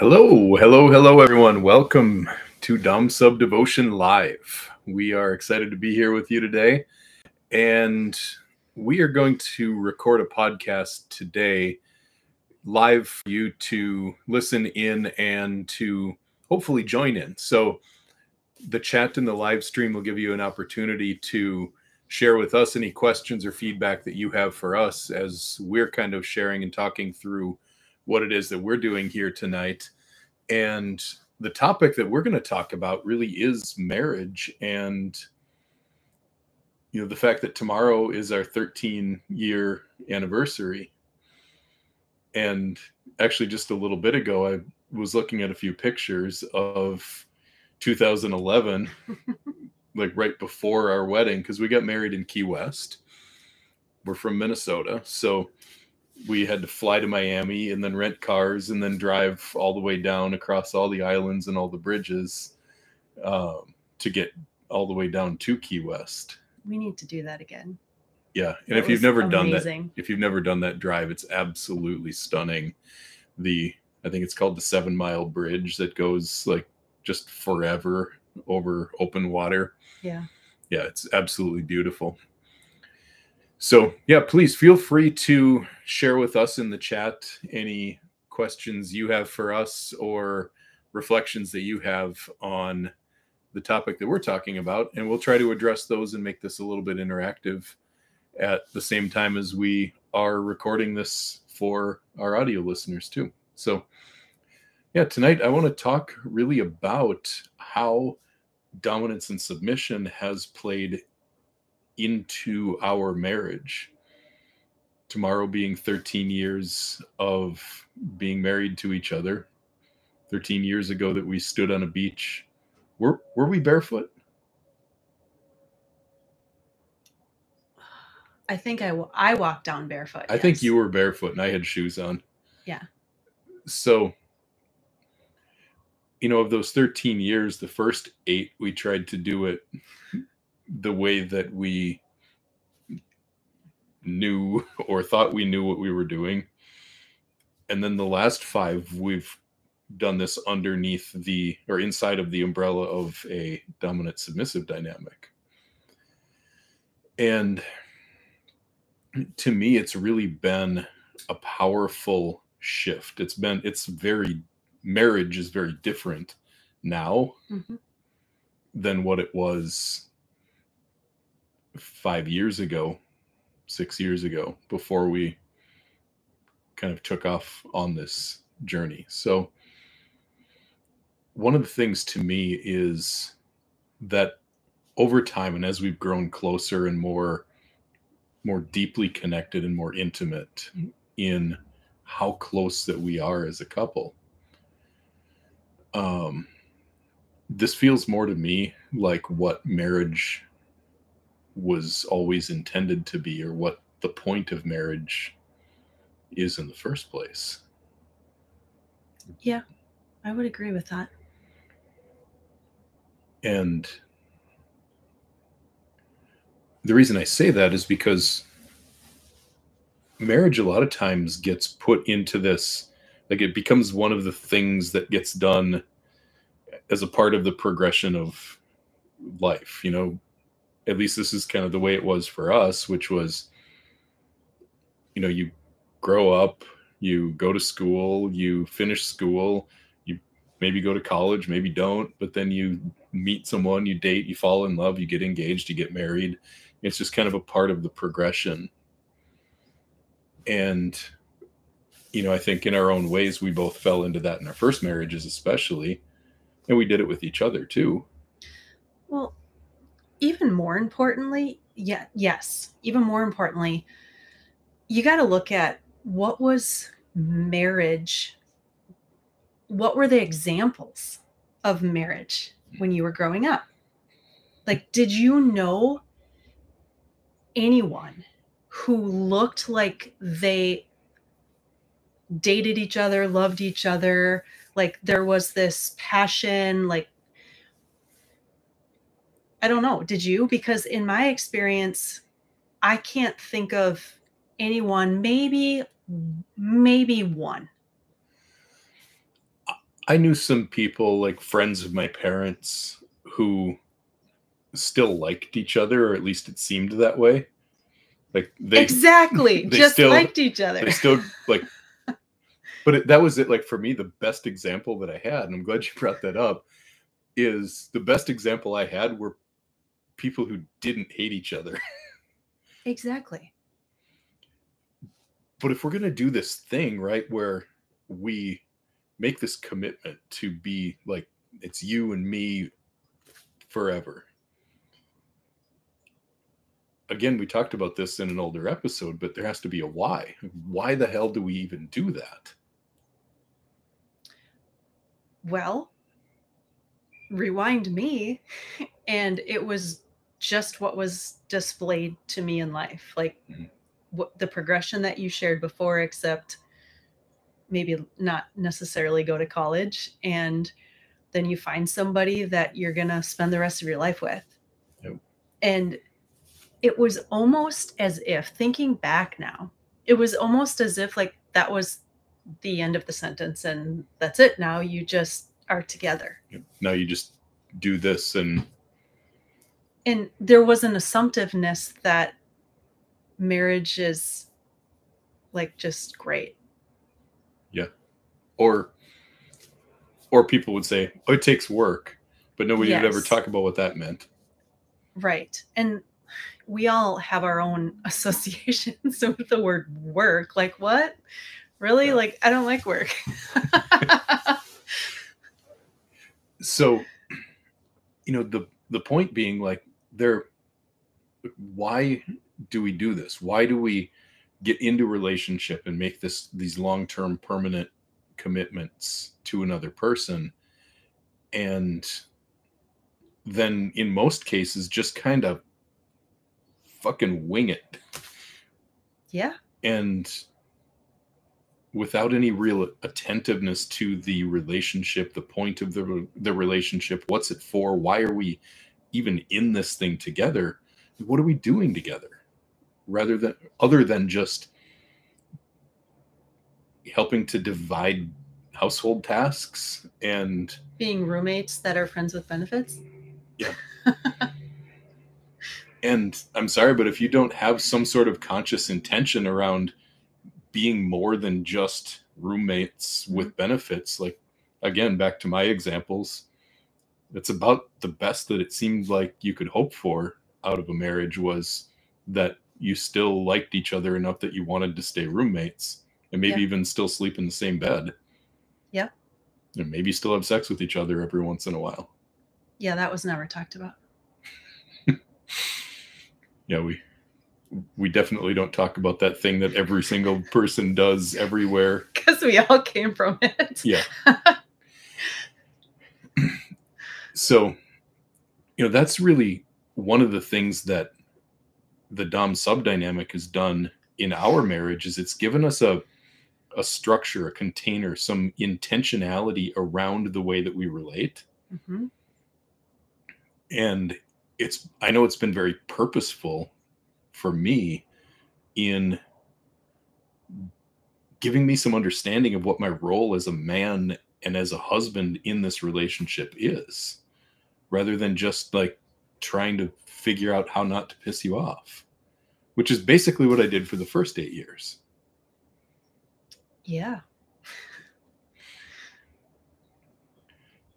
Hello, hello, hello, everyone. Welcome to Dom Sub Devotion Live. We are excited to be here with you today, and we are going to record a podcast today live for you to listen in and to hopefully join in. So, the chat and the live stream will give you an opportunity to share with us any questions or feedback that you have for us as we're kind of sharing and talking through what it is that we're doing here tonight. And the topic that we're going to talk about really is marriage and you know the fact that tomorrow is our 13 year anniversary. And actually just a little bit ago i was looking at a few pictures of 2011 like right before our wedding because we got married in key west. We're from minnesota. So we had to fly to Miami and then rent cars and then drive all the way down across all the islands and all the bridges um, to get all the way down to Key West. We need to do that again. Yeah, and That if you've never amazing. done that, if you've never done that drive, it's absolutely stunning. The I think it's called the Seven Mile Bridge that goes like just forever over open water. Yeah. yeah, it's absolutely beautiful. So, yeah, please feel free to share with us in the chat any questions you have for us or reflections that you have on the topic that we're talking about. And we'll try to address those and make this a little bit interactive at the same time as we are recording this for our audio listeners, too. So, yeah, tonight I want to talk really about how dominance and submission has played into our marriage. Tomorrow being 13 years of being married to each other. 13 years ago that we stood on a beach. Were were we barefoot? I think I, I walked down barefoot. I think you were barefoot and I had shoes on. Yeah. So you know, of those 13 years, the first 8 we tried to do it the way that we knew or thought we knew what we were doing. And then the last five, we've done this underneath the or inside of the umbrella of a dominant submissive dynamic. And to me, it's really been a powerful shift. It's been, it's very, marriage is very different now Mhm. than what it was five years ago, six years ago, before we kind of took off on this journey. So, one of the things to me is that over time and as we've grown closer and more more deeply connected and more intimate in how close that we are as a couple um this feels more to me like what marriage was always intended to be or what the point of marriage is in the first place. Yeah, I would agree with that. And the reason I say that is because marriage a lot of times gets put into this like it becomes one of the things that gets done as a part of the progression of life, you know. At least this is kind of the way it was for us, which was you know, you grow up, you go to school, you finish school, you maybe go to college, maybe don't, but then you meet someone, you date, you fall in love, you get engaged, you get married. It's just kind of a part of the progression. And, you know, I think in our own ways, we both fell into that in our first marriages, especially. And we did it with each other too. Well, even more importantly, yeah, yes, even more importantly, you got to look at what was marriage, what were the examples of marriage when you were growing up? Like, did you know anyone who looked like they dated each other, loved each other, like there was this passion, like I don't know. Did you? Because in my experience, I can't think of anyone, maybe, maybe one. I knew some people, like friends of my parents, who still liked each other, or at least it seemed that way. Like they exactly they just still- liked each other. they still like but it, that was it like for me the best example that i had and i'm glad you brought that up is the best example i had were people who didn't hate each other. Exactly. but if we're going to do this thing right where we make this commitment to be like it's you and me forever. Again we talked about this in an older episode but there has to be a why. Why the hell do we even do that? Well, rewind me, and it was just what was displayed to me in life. Like Mhm. what the progression that you shared before, except maybe not necessarily go to college. And then you find somebody that you're going to spend the rest of your life with. Yep. And it was almost as if, thinking back now, it was almost as if like that was the end of the sentence and that's it now you just are together now you just do this and and there was an assumptiveness that marriage is like just great. Yeah. or or people would say oh, it takes work but nobody would ever talk about what that meant. Right. And we all have our own associations with the word work. Like what? Really? Yeah. like i don't like work. So you know the the point being like there why do we do this? Why do we get into relationship and make this these long-term permanent commitments to another person? And then in most cases just kind of fucking wing it. Yeah. And without any real attentiveness to the relationship the point of the the relationship what's it for? Why are we even in this thing together what are we doing together? Rather than other than just helping to divide household tasks and being roommates that are friends with benefits? Yeah. and i'm sorry but if you don't have some sort of conscious intention around being more than just roommates with mm-hmm. benefits like again back to my examples it's about the best that it seemed like you could hope for out of a marriage was that you still liked each other enough that you wanted to stay roommates and maybe Yeah. even still sleep in the same bed. Yeah. and maybe still have sex with each other every once in a while. Yeah that was never talked about. Yeah we we definitely don't talk about that thing that every single person does everywhere. Because we all came from it. Yeah so you know that's really one of the things that the dom sub dynamic has done in our marriage is it's given us a a structure a container some intentionality around the way that we relate. Hmm and it's i know it's been very purposeful for me in giving me some understanding of what my role as a man and as a husband in this relationship is rather than just like trying to figure out how not to piss you off which is basically what i did for the first 8 years. Yeah.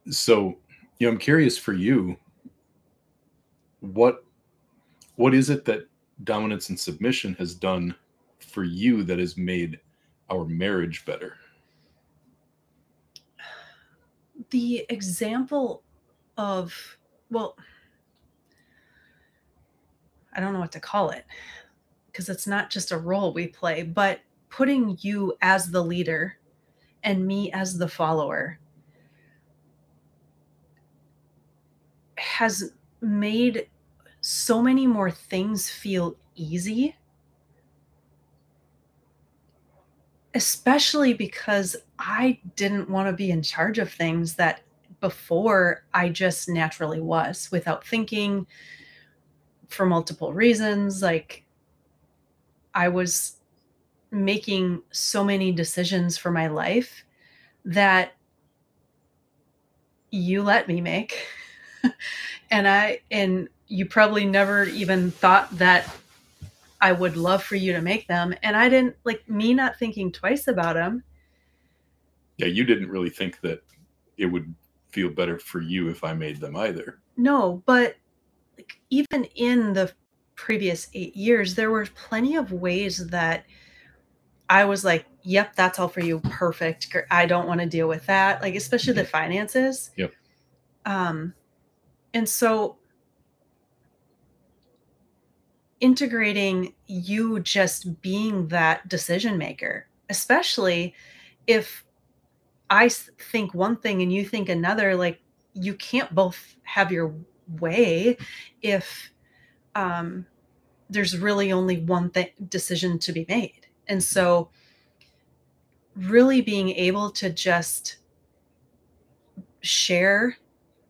So you know i'm curious for you what what is it that dominance and submission has done for you that has made our marriage better? The example of well i don't know what to call it because it's not just a role we play but putting you as the leader and me as the follower has made so many more things feel easy. Especially because I didn't want to be in charge of things that before I just naturally was without thinking for multiple reasons. Like I was making so many decisions for my life that you let me make. and I and you probably never even thought that I would love for you to make them. And I didn't like me not thinking twice about them. Yeah, you didn't really think that it would feel better for you if I made them either. No, but like, even in the previous eight years, there were plenty of ways that I was like, yep, that's all for you. Perfect. I don't want to deal with that. Like, especially the finances. Yep. Um, and so integrating you just being that decision maker, especially if I think one thing and you think another, like you can't both have your way if um, there's really only one th- decision to be made. And so, really being able to just share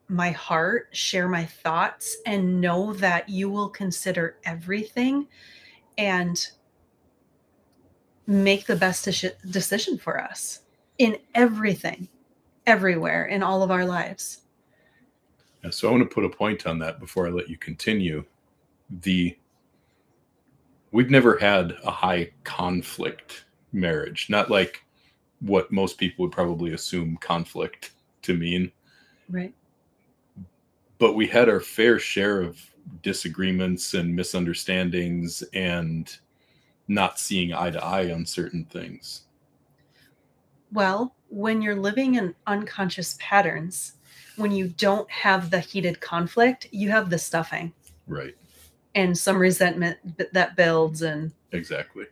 my heart, share my thoughts, and know that you will consider everything and make the best de- decision for us in everything, everywhere, in all of our lives. Yeah, so I want to put a point on that before I let you continue. The we've never had a high conflict marriage, not like what most people would probably assume conflict to mean. Right but we had our fair share of disagreements and misunderstandings and not seeing eye to eye on certain things. Well, when you're living in unconscious patterns, when you don't have the heated conflict, you have the stuffing. Right. And some resentment that builds and Exactly.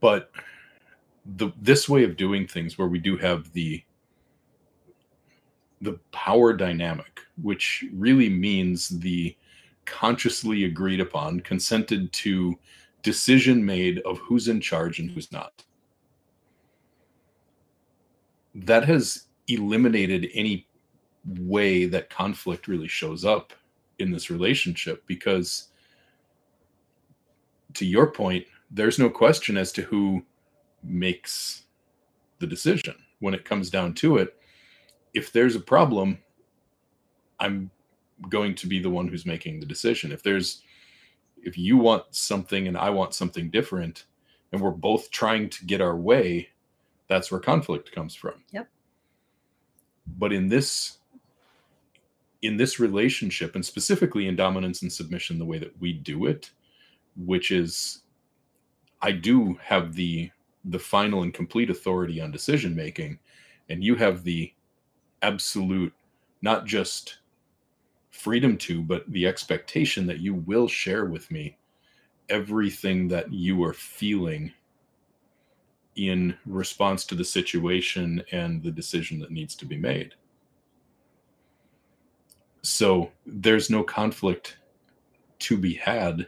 But the this way of doing things where we do have the the power dynamic, which really means the consciously agreed upon, consented to decision made of who's in charge and who's not. That has eliminated any way that conflict really shows up in this relationship because, to your point, there's no question as to who makes the decision when it comes down to it if there's a problem, I'm going to be the one who's making the decision. If there's if you want something and I want something different and we're both trying to get our way, that's where conflict comes from. Yep. But in this in this relationship and specifically in dominance and submission the way that we do it, which is I do have the the final and complete authority on decision making and you have the absolute, not just freedom to, but the expectation that you will share with me everything that you are feeling in response to the situation and the decision that needs to be made. So there's no conflict to be had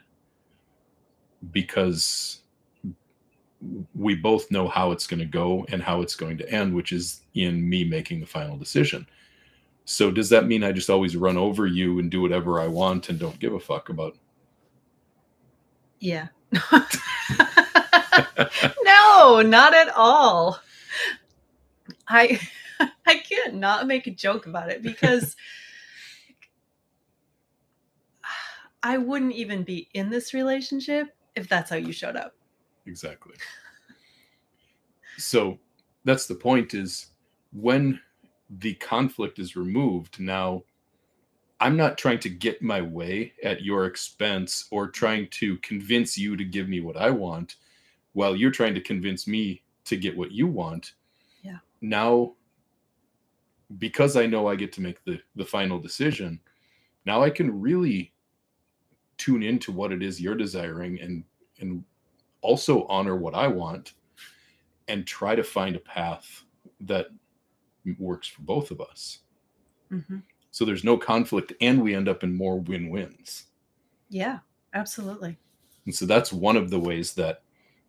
because we both know how it's going to go and how it's going to end, which is in me making the final decision. So does that mean I just always run over you and do whatever I want and don't give a fuck about? Yeah. no, not at all. I I can't not make a joke about it because I wouldn't even be in this relationship if that's how you showed up exactly. So that's the point is when the conflict is removed, now I'm not trying to get my way at your expense or trying to convince you to give me what I want while you're trying to convince me to get what you want. Yeah. Now because I know I get to make the the final decision, now I can really tune into what it is you're desiring and and also honor what I want and try to find a path that works for both of us. Mm-hmm. So there's no conflict and we end up in more win wins. Yeah, absolutely. And so that's one of the ways that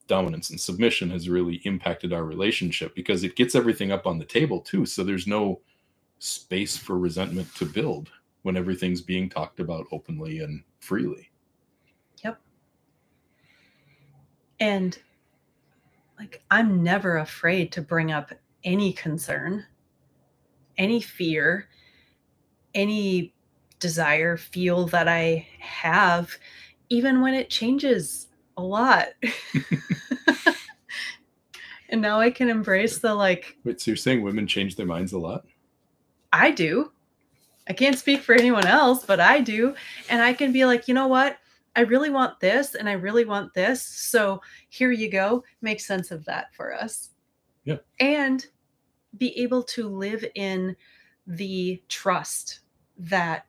dominance and submission has really impacted our relationship because it gets everything up on the table too. So there's no space for resentment to build when everything's being talked about openly and freely. Yep. And like, I'm never afraid to bring up any concern any fear, any desire, feel that I have, even when it changes a lot. and now I can embrace the like. Wait, so you're saying women change their minds a lot? I do. I can't speak for anyone else, but I do. And I can be like, you know what? I really want this and I really want this. So here you go. Make sense of that for us. Yeah. And be able to live in the trust that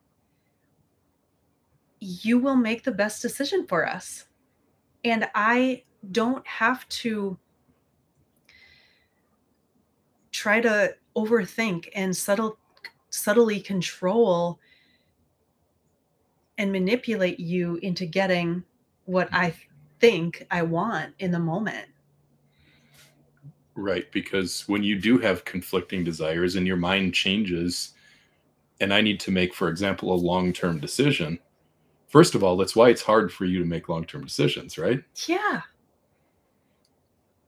you will make the best decision for us. And I don't have to try to overthink and subtle subtly control and manipulate you into getting what I mm-hmm. think I want in the moment. Right. Because when you do have conflicting desires and your mind changes, and I need to make, for example, a long term decision, first of all, that's why it's hard for you to make long term decisions, right? Yeah.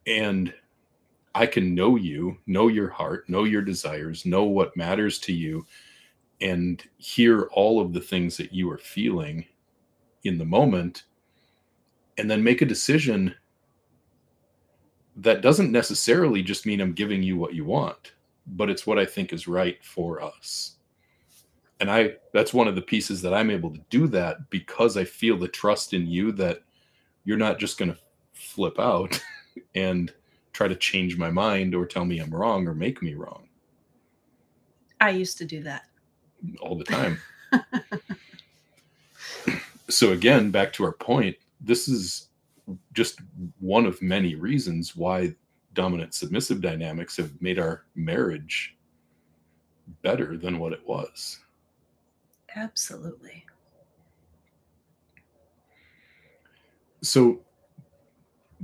And I can know you, know your heart, know your desires, know what matters to you, and hear all of the things that you are feeling in the moment, and then make a decision that doesn't necessarily just mean I'm giving you what you want, but it's what I think is right for us. And I that's one of the pieces that I'm able to do that because I feel the trust in you that you're not just going to flip out and try to change my mind or tell me I'm wrong or make me wrong. I used to do that all the time. so again, back to our point, this is just one of many reasons why dominant submissive dynamics have made our marriage better than what it was. Absolutely. So,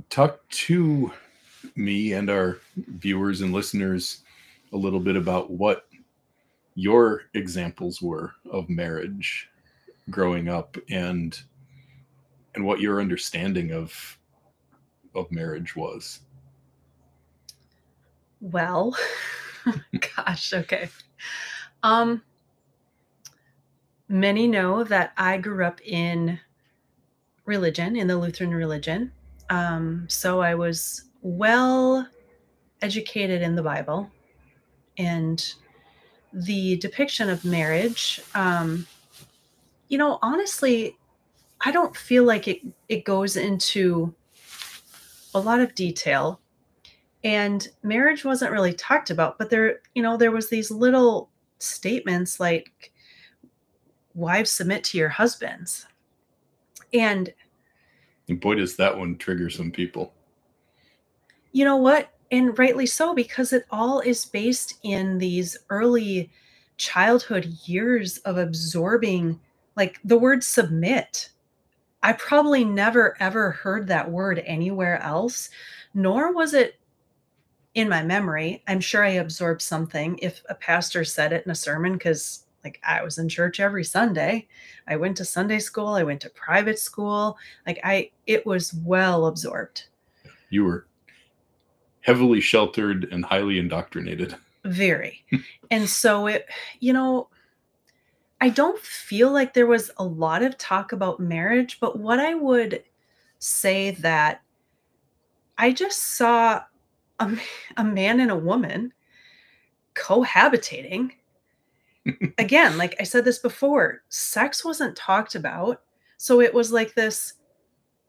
talk to me and our viewers and listeners a little bit about what your examples were of marriage growing up and and what your understanding of of marriage was well gosh okay um many know that i grew up in religion in the lutheran religion um so i was well educated in the bible and the depiction of marriage um you know honestly I don't feel like it it goes into a lot of detail. And marriage wasn't really talked about, but there, you know, there was these little statements like wives submit to your husbands. And, and boy does that one trigger some people. You know what? And rightly so because it all is based in these early childhood years of absorbing like the word submit I probably never ever heard that word anywhere else, nor was it in my memory. I'm sure I absorbed something if a pastor said it in a sermon because like I was in church every Sunday. I went to Sunday school, I went to private school. Like I it was well absorbed. You were heavily sheltered and highly indoctrinated. Very. and so it you know I don't feel like there was a lot of talk about marriage, but what I would say that I just saw a, a man and a woman cohabitating. Again, like I said this before, sex wasn't talked about. So it was like this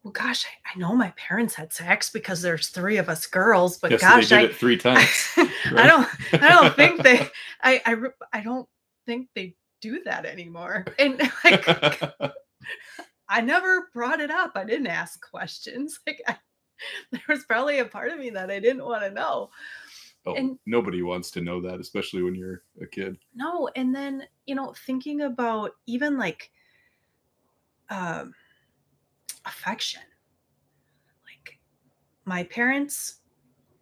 well, gosh, I, I, know my parents had sex because there's three of us girls, but yes, gosh, I, it three times. Right? I don't, I don't think they, I, I, I don't think they do that anymore. And like, I never brought it up. I didn't ask questions. Like, I, there was probably a part of me that I didn't want to know. Oh, and nobody wants to know that, especially when you're a kid. No, and then you know, thinking about even like um, affection. Like my parents,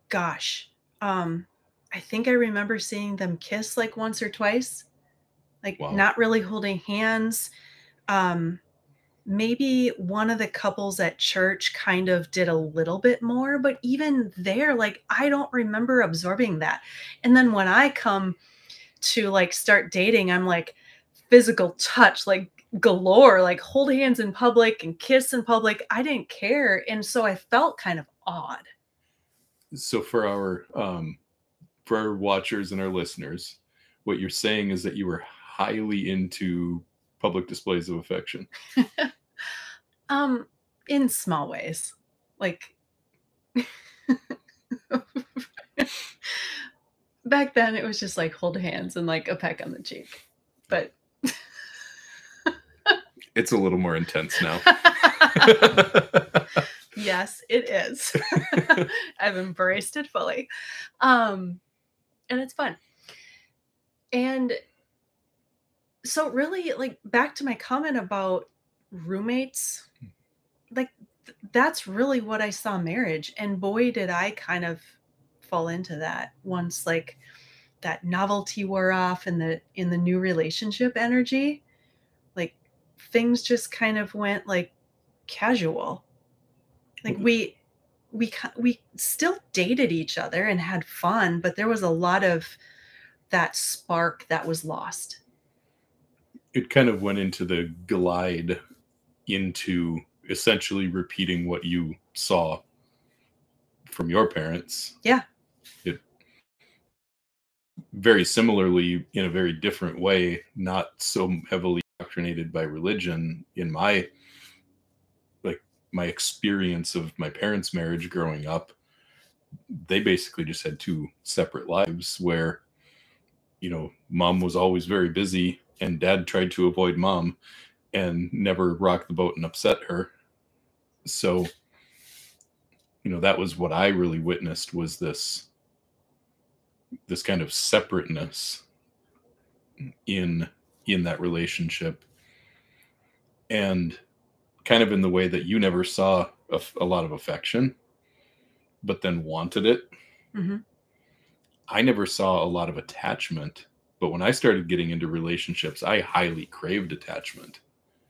gosh, um, I think I remember seeing them kiss like once or twice like wow. not really holding hands. Um, maybe one of the couples at church kind of did a little bit more, but even there, like I don't remember absorbing that. And then when I come to like start dating, I'm like physical touch, like galore, like hold hands in public and kiss in public. I didn't care. And so I felt kind of odd. So for our um for our watchers and our listeners, what you're saying is that you were highly into public displays of affection. um in small ways. Like back then it was just like hold hands and like a peck on the cheek. But it's a little more intense now. yes, it is. I've embraced it fully. Um and it's fun. And so really like back to my comment about roommates hmm. like th- that's really what I saw marriage and boy did I kind of fall into that once like that novelty wore off in the in the new relationship energy. Like things just kind of went like casual. Like mm-hmm. we we we still dated each other and had fun but there was a lot of that spark that was lost it kind of went into the glide into essentially repeating what you saw from your parents. Yeah. It very similarly in a very different way, not so heavily indoctrinated by religion in my like my experience of my parents' marriage growing up. They basically just had two separate lives where you know, mom was always very busy and dad tried to avoid mom and never rock the boat and upset her. So, you know, that was what I really witnessed was this this kind of separateness in in that relationship and kind of in the way that you never saw a, a lot of affection but then wanted it mm-hmm. i never saw a lot of attachment but when i started getting into relationships i highly craved attachment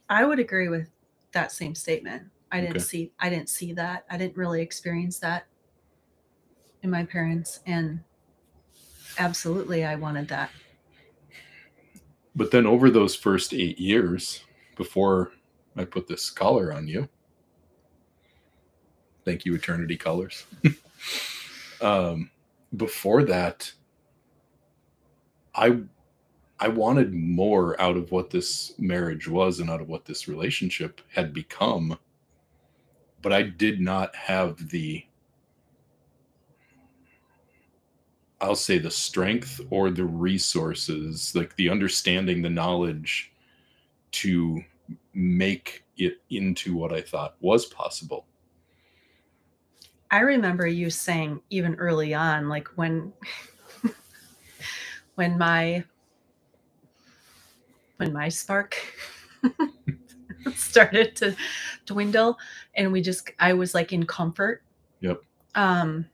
I would agree with that same statement. I didn't Okay. see I didn't see that. I didn't really experience that in my parents and absolutely I wanted that. But then over those first eight years, before I put this collar on you, thank you, Eternity Collars. um, before that, I I wanted more out of what this marriage was and out of what this relationship had become, but I did not have the I'll say the strength or the resources, like the understanding, the knowledge to make it into what I thought was possible. I remember you saying even early on like when when my when my spark started to dwindle and we just I was like in comfort. Yep. Um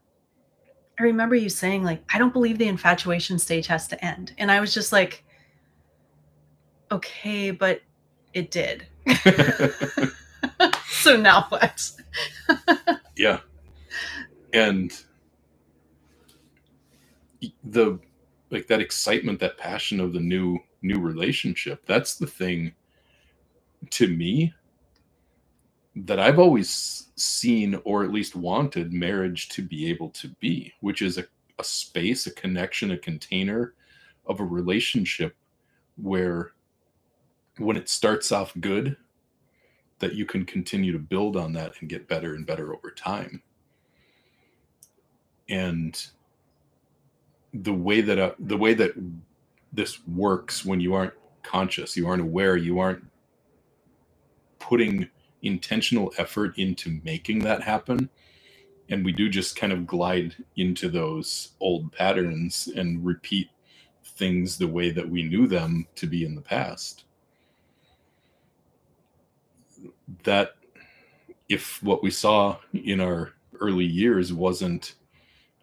I remember you saying like I don't believe the infatuation stage has to end. And I was just like okay, but it did. so now what? yeah. And the like that excitement, that passion of the new new relationship, that's the thing to me that I've always seen or at least wanted marriage to be able to be, which is a, a space, a connection, a container of a relationship where when it starts off good, that you can continue to build on that and get better and better over time. And the way that uh, the way that this works when you aren't conscious, you aren't aware, you aren't putting intentional effort into making that happen. And we do just kind of glide into those old patterns and repeat things the way that we knew them to be in the past. That if what we saw in our early years wasn't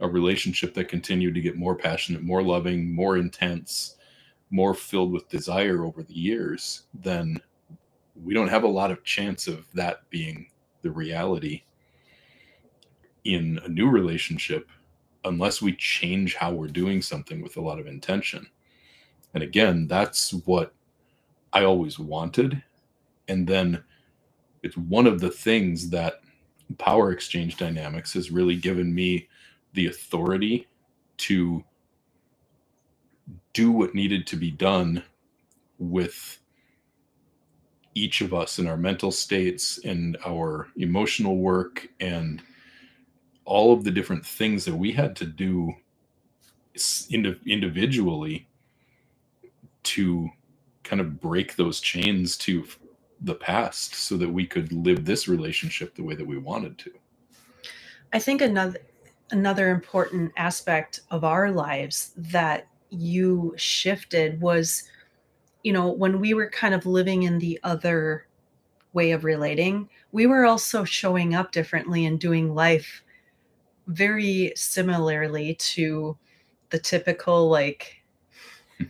a relationship that continued to get more passionate more loving more intense more filled with desire over the years then we don't have a lot of chance of that being the reality in a new relationship unless we change how we're doing something with a lot of intention And again, that's what I always wanted. And then it's one of the things that power exchange dynamics has really given me the authority to do what needed to be done with each of us in our mental states and our emotional work and all of the different things that we had to do individually to kind of break those chains to the past so that we could live this relationship the way that we wanted to. I think another another important aspect of our lives that you shifted was you know when we were kind of living in the other way of relating we were also showing up differently and doing life very similarly to the typical like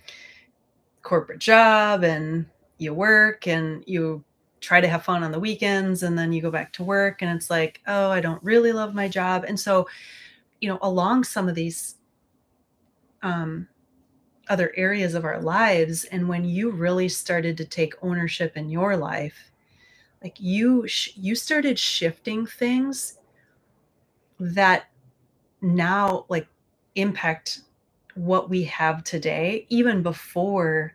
corporate job and you work and you try to have fun on the weekends and then you go back to work and it's like oh i don't really love my job. And so you know along some of these um other areas of our lives and when you really started to take ownership in your life like you sh- you started shifting things that now like impact what we have today even before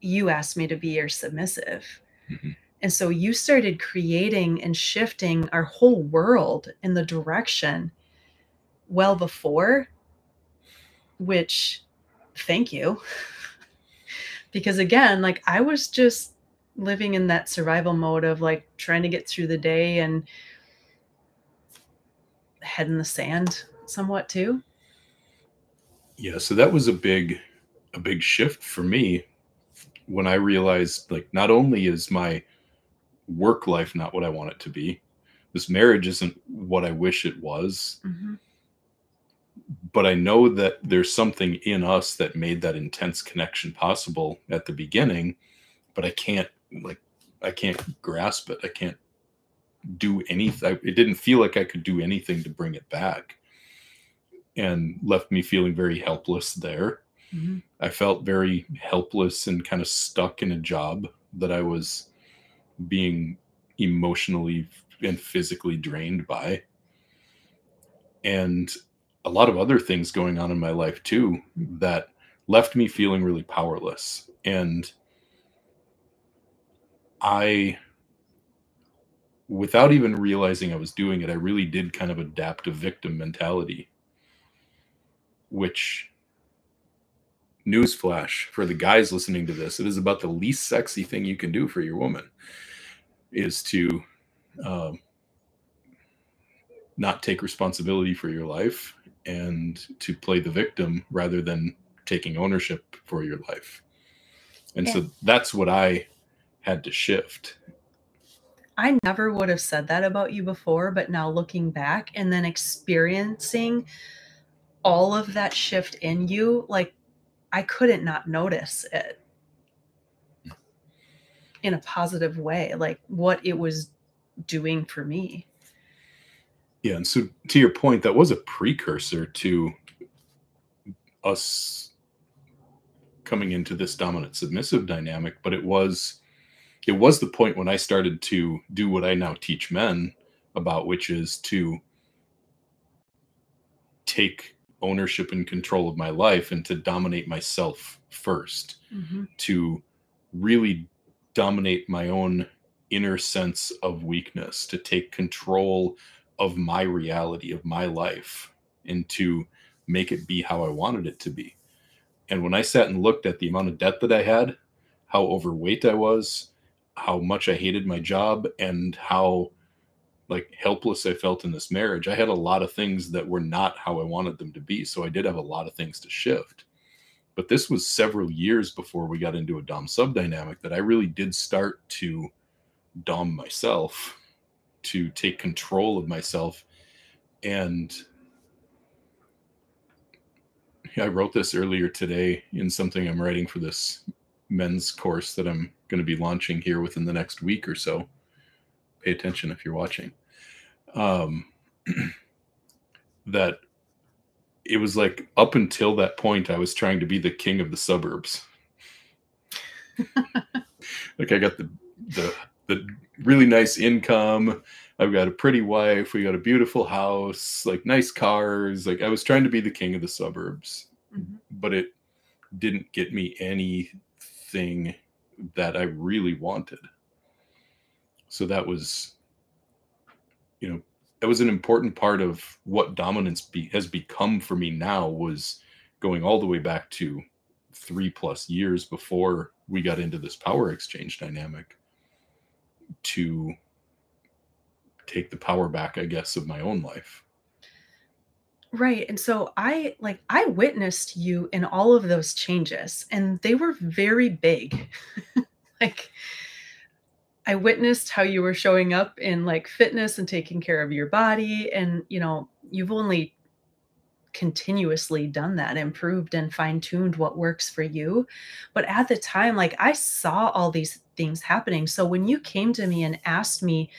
you asked me to be your submissive mm-hmm. and so you started creating and shifting our whole world in the direction well before which thank you. because again, like I was just living in that survival mode of like trying to get through the day and head in the sand somewhat too. Yeah, so that was a big a big shift for me when I realized like not only is my work life not what I want it to be, this marriage isn't what I wish it was. Mm-hmm but I know that there's something in us that made that intense connection possible at the beginning, but I can't like I can't grasp it. I can't do anything. It didn't feel like I could do anything to bring it back, and left me feeling very helpless there. Mm-hmm. I felt very helpless and kind of stuck in a job that I was being emotionally and physically drained by. And a lot of other things going on in my life too that left me feeling really powerless. And i without even realizing i was doing it i really did kind of adapt a victim mentality which newsflash for the guys listening to this it is about the least sexy thing you can do for your woman is to um, not take responsibility for your life and to play the victim rather than taking ownership for your life. And yeah. so that's what I had to shift. I never would have said that about you before, but now looking back and then experiencing all of that shift in you, like I couldn't not notice it in a positive way, like what it was doing for me. Yeah, and so to your point, that was a precursor to us coming into this dominant submissive dynamic, but it was it was the point when I started to do what I now teach men about, which is to take ownership and control of my life and to dominate myself 1st mm-hmm. to really dominate my own inner sense of weakness, to take control of my reality of my life and to make it be how I wanted it to be. And when I sat and looked at the amount of debt that I had, how overweight I was, how much I hated my job, and how like helpless I felt in this marriage, I had a lot of things that were not how I wanted them to be. So I did have a lot of things to shift. But this was several years before we got into a Dom sub dynamic that I really did start to Dom myself to take control of myself and I wrote this earlier today in something I'm writing for this men's course that I'm going to be launching here within the next week or so. Pay attention if you're watching. Um, that it was like up until that point, I was trying to be the king of the suburbs. like I got the the the really nice income. I've got a pretty wife. We got a beautiful house, like nice cars. Like I was trying to be the king of the suburbs, Mhm. but it didn't get me anything that I really wanted. So that was, you know, that was an important part of what dominance be, has become for me now was going all the way back to three plus years before we got into this power exchange dynamic to take the power back, I guess, of my own life. Right. And so I like I witnessed you in all of those changes and they were very big. like I witnessed how you were showing up in like fitness and taking care of your body and you know, you've only continuously done that, improved and fine-tuned what works for you. But at the time like I saw all these things happening. So when you came to me and asked me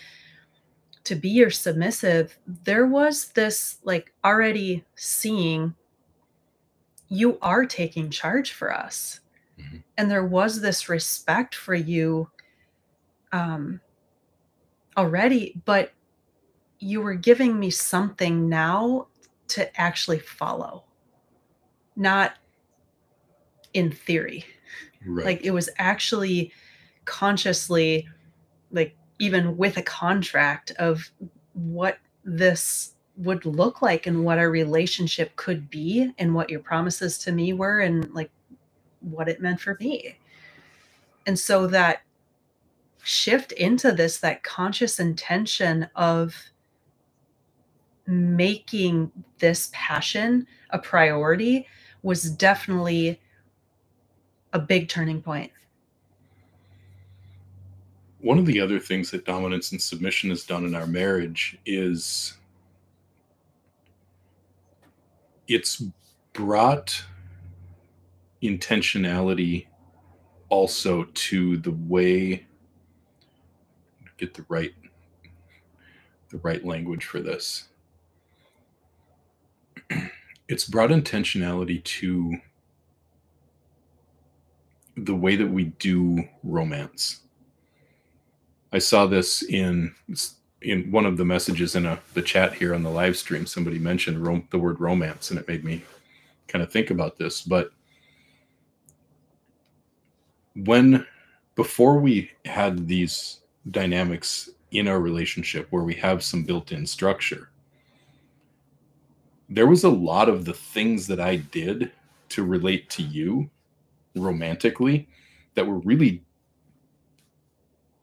to be your submissive, there was this like already seeing you are taking charge for us. Mhm. And there was this respect for you um already, but you were giving me something now to actually follow, not in theory Right. like it was actually consciously like even with a contract of what this would look like and what our relationship could be and what your promises to me were and like what it meant for me. And so that shift into this that conscious intention of making this passion a priority was definitely a big turning point one of the other things that dominance and submission has done in our marriage is it's brought intentionality also to the way get the right the right language for this. It's brought intentionality to the way that we do romance I saw this in in one of the messages in a, the chat here on the live stream. Somebody mentioned rom- the word romance, and it made me kind of think about this. But when before we had these dynamics in our relationship where we have some built-in structure, there was a lot of the things that I did to relate to you romantically that were really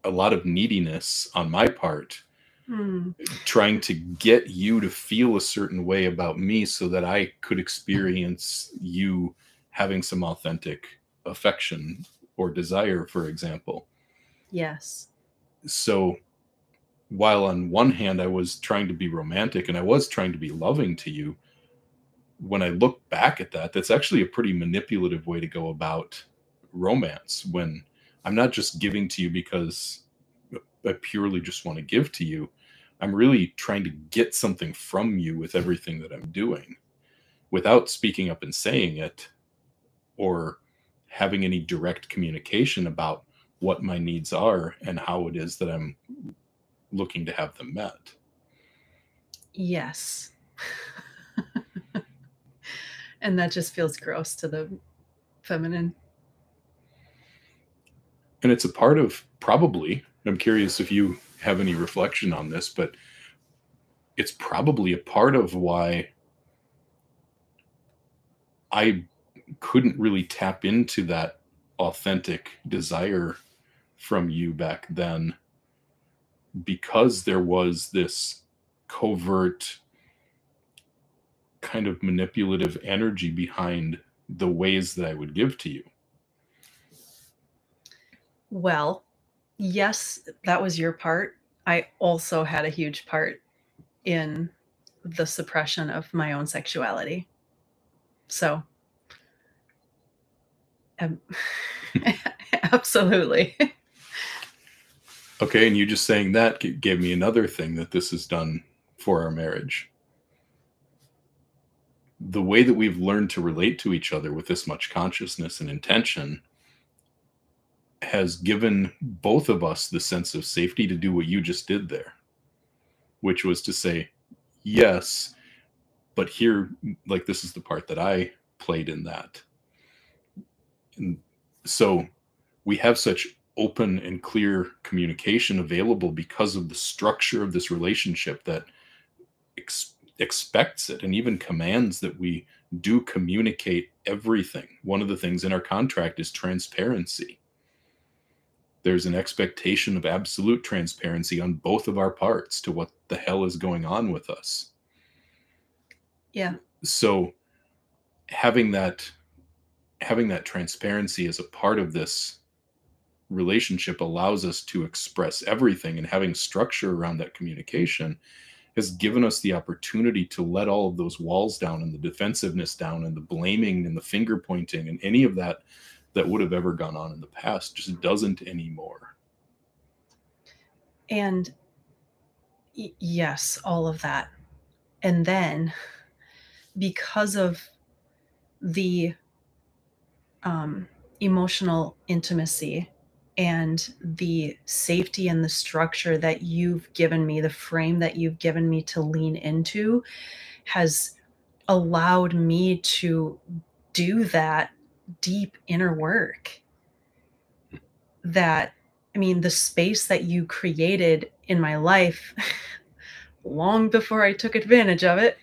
a lot of neediness on my part Hmm. trying to get you to feel a certain way about me so that I could experience you having some authentic affection or desire for example yes so while on one hand I was trying to be romantic and I was trying to be loving to you when I look back at that that's actually a pretty manipulative way to go about romance when I'm not just giving to you because I purely just want to give to you. I'm really trying to get something from you with everything that I'm doing without speaking up and saying it or having any direct communication about what my needs are and how it is that I'm looking to have them met. yes and that just feels gross to the feminine And it's a part of probably, I'm curious if you have any reflection on this, but it's probably a part of why I couldn't really tap into that authentic desire from you back then because there was this covert kind of manipulative energy behind the ways that I would give to you. Well, yes, that was your part. I also had a huge part in the suppression of my own sexuality. So, um, absolutely. Okay, and you just saying that gave me another thing that this has done for our marriage. the way that we've learned to relate to each other with this much consciousness and intention has given both of us the sense of safety to do what you just did there, which was to say, yes, but here, like, this is the part that I played in that. And so we have such open and clear communication available because of the structure of this relationship that ex- expects it and even commands that we do communicate everything. One of the things in our contract is transparency. There's an expectation of absolute transparency on both of our parts to what the hell is going on with us. Yeah. So having that having that transparency as a part of this relationship allows us to express everything and having structure around that communication has given us the opportunity to let all of those walls down and the defensiveness down and the blaming and the finger pointing and any of that that would have ever gone on in the past just doesn't anymore. And y- yes all of that. And then because of the um, emotional intimacy and the safety and the structure that you've given me, the frame that you've given me to lean into, has allowed me to do that deep inner work. That, I mean, the space that you created in my life long before I took advantage of it,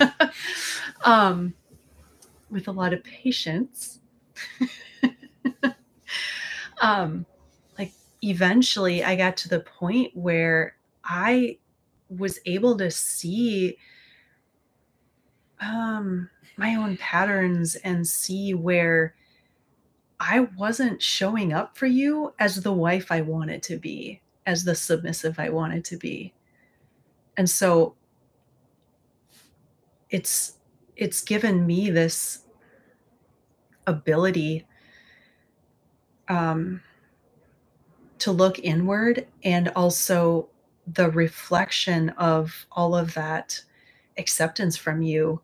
um, with a lot of patience. um like eventually i got to the point where i was able to see um my own patterns and see where i wasn't showing up for you as the wife i wanted to be as the submissive i wanted to be. And so it's it's given me this ability um, to look inward and also the reflection of all of that acceptance from you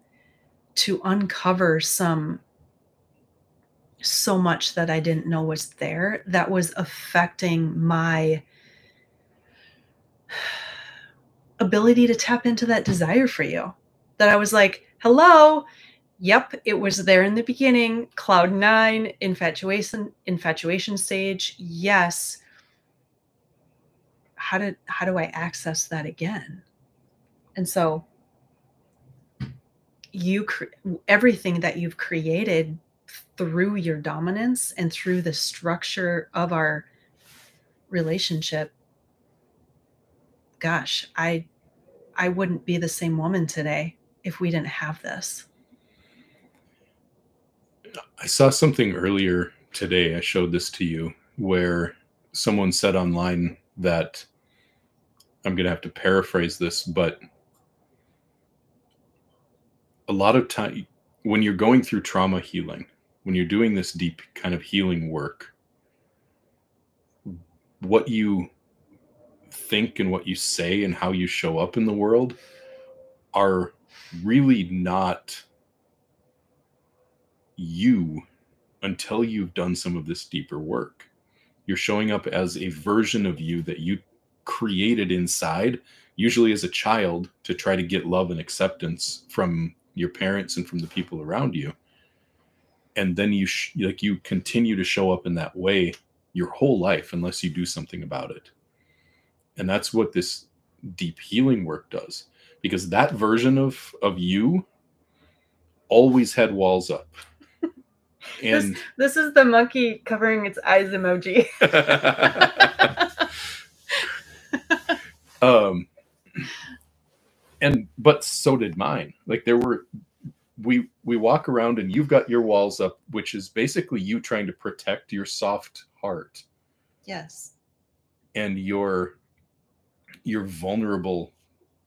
to uncover some so much that I didn't know was there that was affecting my ability to tap into that desire for you. That I was like, hello, Yep, it was there in the beginning. Cloud nine, infatuation, infatuation stage. Yes. How did how do I access that again? And so you everything that you've created through your dominance and through the structure of our relationship gosh i i wouldn't be the same woman today if we didn't have this I saw something earlier today. I showed this to you where someone said online that I'm going to have to paraphrase this, but a lot of time when you're going through trauma healing, when you're doing this deep kind of healing work, what you think and what you say and how you show up in the world are really not you until you've done some of this deeper work. You're showing up as a version of you that you created inside, usually as a child, to try to get love and acceptance from your parents and from the people around you. And then you sh- like you continue to show up in that way your whole life unless you do something about it. And that's what this deep healing work does because that version of of you always had walls up and this, this is the monkey covering its eyes emoji. um and but so did mine. Like there were we we walk around and you've got your walls up, which is basically you trying to protect your soft heart. Yes. And your your vulnerable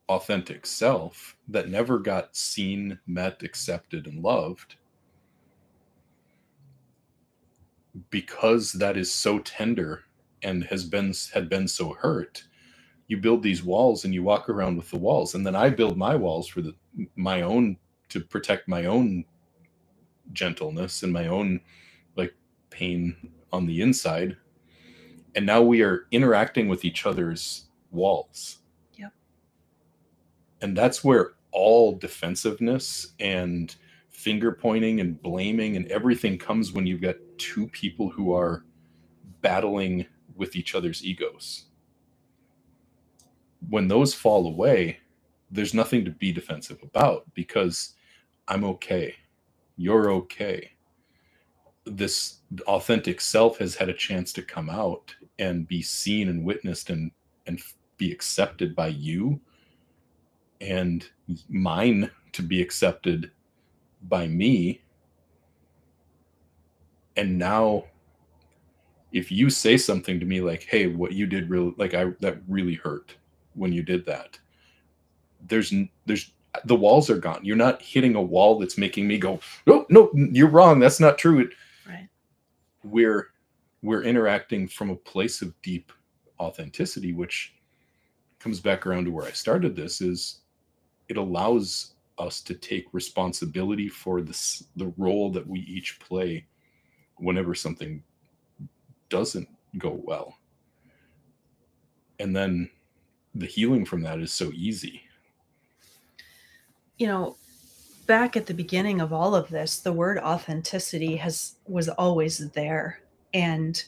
authentic self that never got seen, met, accepted, and loved because that is so tender and has been had been so hurt you build these walls and you walk around with the walls. And then i build my walls for the my own to protect my own gentleness and my own like pain on the inside. And now we are interacting with each other's walls. Yep. and that's where all defensiveness and finger pointing and blaming and everything comes when you've got two people who are battling with each other's egos when those fall away there's nothing to be defensive about because i'm okay. You're okay. This authentic self has had a chance to come out and be seen and witnessed and and be accepted by you and mine to be accepted by me. And now if you say something to me like hey what you did really like i that really hurt when you did that there's there's the walls are gone. You're not hitting a wall that's making me go oh, no no you're wrong. That's not true. It- Right. we're we're interacting from a place of deep authenticity which comes back around to where i started this is it allows us to take responsibility for this the role that we each play whenever something doesn't go well. And then the healing from that is so easy. You know back at the beginning of all of this the word authenticity has was always there. And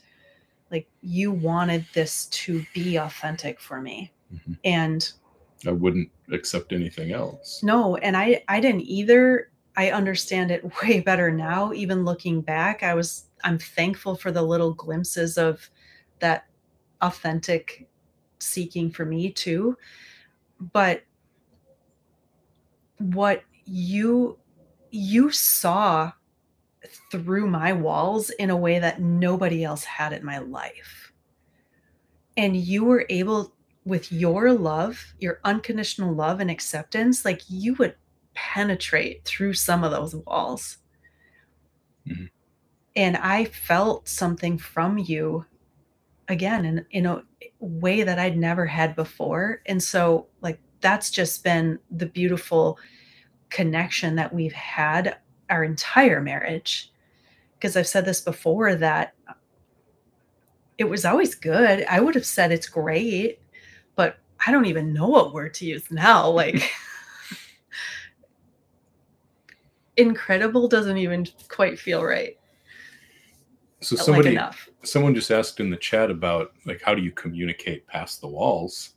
like you wanted this to be authentic for me. Mhm. and i wouldn't accept anything else. No and i i didn't either. I understand it way better now. Even looking back i was i'm thankful for the little glimpses of that authentic seeking for me too. But what you you saw through my walls in a way that nobody else had in my life. And you were able with your love your unconditional love and acceptance like you would penetrate through some of those walls. Mhm. and i felt something from you again in, in a way that i'd never had before. And so like that's just been the beautiful connection that we've had our entire marriage. Because i've said this before that it was always good. I would have said it's great but i don't even know what word to use now like incredible doesn't even quite feel right so like somebody enough someone just asked in the chat about like how do you communicate past the walls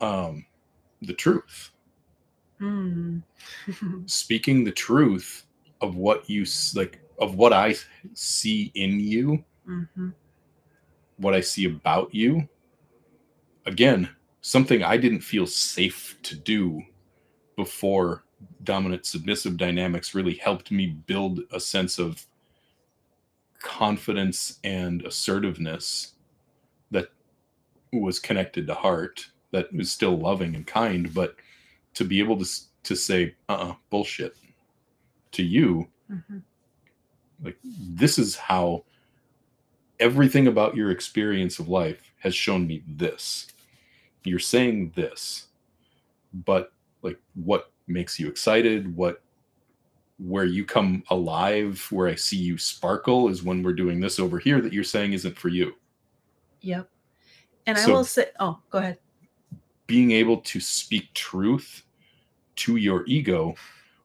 um the truth Hmm. speaking the truth of what you like of what i see in you Mhm. what i see about you again something i didn't feel safe to do before dominant submissive dynamics really helped me build a sense of confidence and assertiveness that was connected to heart that was still loving and kind but to be able to to say uh-uh bullshit to you Mhm. like this is how everything about your experience of life has shown me this you're saying this but like what makes you excited what where you come alive where i see you sparkle is when we're doing this over here that you're saying isn't for you Yep. And I will say, oh, go ahead. being able to speak truth to your ego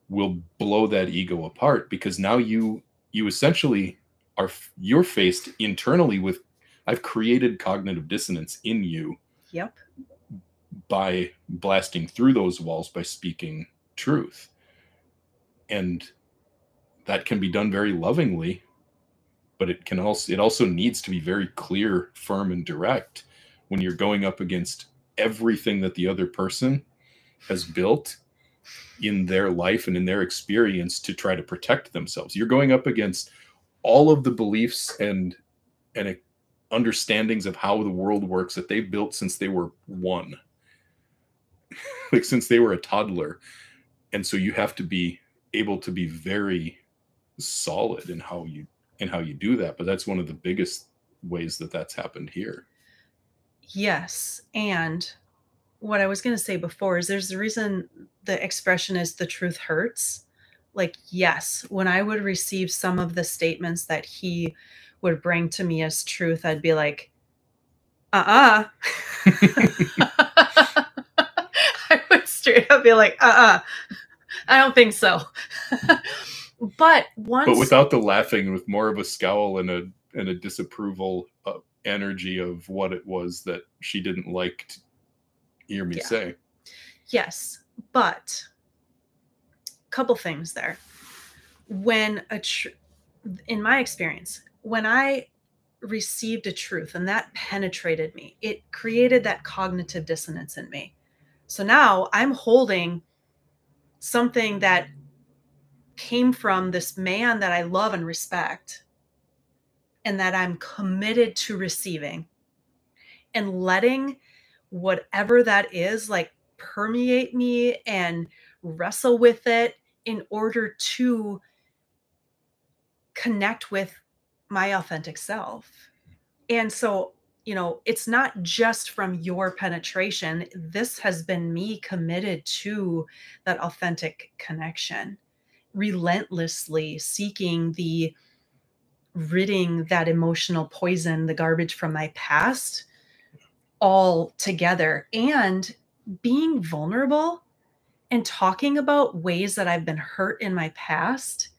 will blow that ego apart because now you you essentially are you're faced internally with i've created cognitive dissonance in you Yep. by blasting through those walls by speaking truth and that can be done very lovingly but it can also it also needs to be very clear firm and direct when you're going up against everything that the other person has built in their life and in their experience to try to protect themselves. You're going up against all of the beliefs and and understandings of how the world works that they've built since they were one. Like since they were a toddler. And so you have to be able to be very solid in how you in how you do that but that's one of the biggest ways that that's happened here Yes. And what I was going to say before is there's the reason the expression is the truth hurts. Like, yes, when I would receive some of the statements that he would bring to me as truth, I'd be like, uh uh I would straight up be like, uh uh I don't think so. but once. But without the laughing, with more of a scowl and a and a disapproval uh, energy of what it was that she didn't like to hear me Yeah. say. Yes, but a couple things there. When a tr- in my experience, when I received a truth and that penetrated me, it created that cognitive dissonance in me. So now I'm holding something that came from this man that I love and respect and that I'm committed to receiving and letting whatever that is like permeate me and wrestle with it in order to connect with my authentic self. And so, you know, it's not just from your penetration. This has been me committed to that authentic connection, relentlessly seeking the ridding that emotional poison, the garbage from my past all together and being vulnerable and talking about ways that I've been hurt in my past,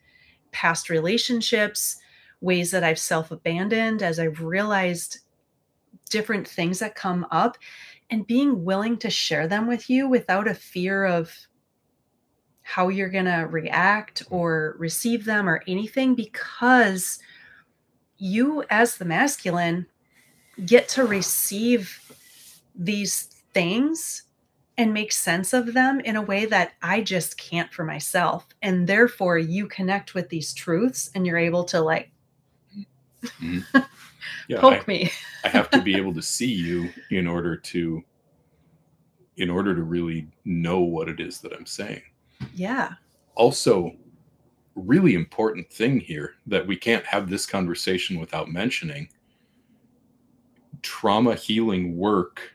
past relationships, ways that I've self abandoned as I've realized different things that come up, and being willing to share them with you without a fear of how you're going to react or receive them or anything, because you, as the masculine, get to receive these things and make sense of them in a way that I just can't for myself. And therefore, you connect with these truths and you're able to like mm-hmm. Yeah, poke I, me. I have to be able to see you in order to in order to really know what it is that I'm saying. Yeah. Also, really important thing here that we can't have this conversation without mentioning trauma healing work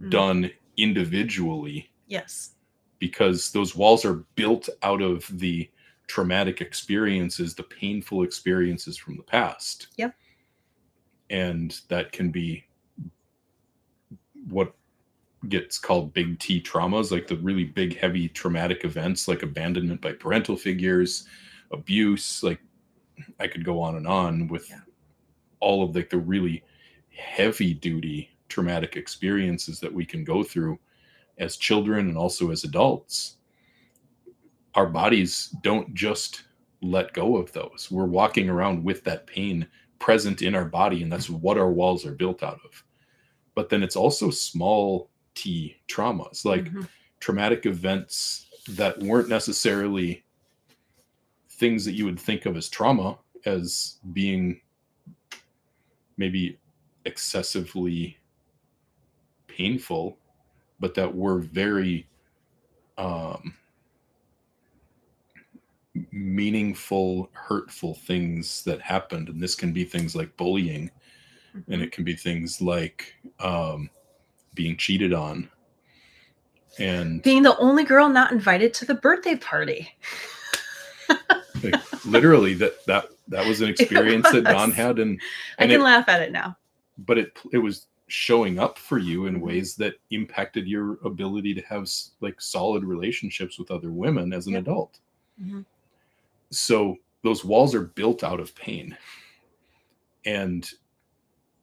Mm. done individually Yes. because those walls are built out of the traumatic experiences, the painful experiences from the past. Yep. And that can be what gets called big T traumas, like the really big, heavy traumatic events like abandonment by parental figures, abuse. Like I could go on and on with Yeah. all of like the really heavy duty traumatic experiences that we can go through as children and also as adults our bodies don't just let go of those we're walking around with that pain present in our body and that's what our walls are built out of but then it's also small t traumas like Mhm. traumatic events that weren't necessarily things that you would think of as trauma as being maybe excessively painful but that were very um meaningful hurtful things that happened and this can be things like bullying and Mhm. it can be things like um being cheated on and being the only girl not invited to the birthday party. like, literally that that that was an experience that Dawn had and I And can it- laugh at it now. but it it was showing up for you in Mhm. ways that impacted your ability to have like solid relationships with other women as an Yep. adult Mhm. So those walls are built out of pain and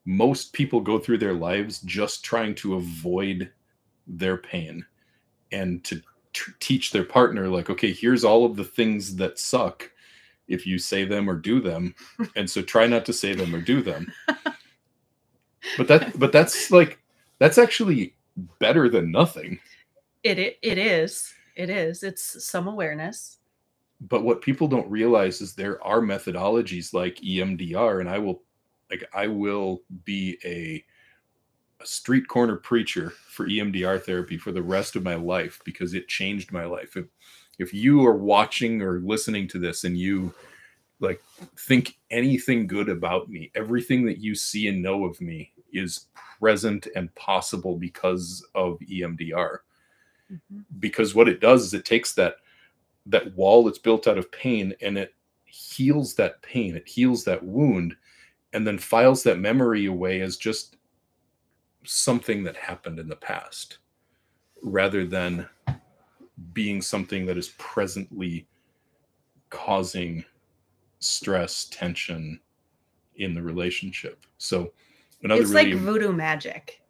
most people go through their lives just trying to avoid their pain and to teach their partner like okay here's all of the things that suck if you say them or do them and so try not to say them or do them but that but that's like that's actually better than nothing It, it it is. It is. It's some awareness. But what people don't realize is there are methodologies like EMDR and I will like I will be a a street corner preacher for EMDR therapy for the rest of my life because it changed my life. If if you are watching or listening to this and you like think anything good about me, everything that you see and know of me is present and possible because of EMDR. Mm-hmm. Because what it does is it takes that that wall that's built out of pain and it heals that pain, it heals that wound, and then files that memory away as just something that happened in the past rather than being something that is presently causing stress, tension in the relationship. So another it's really, like voodoo magic.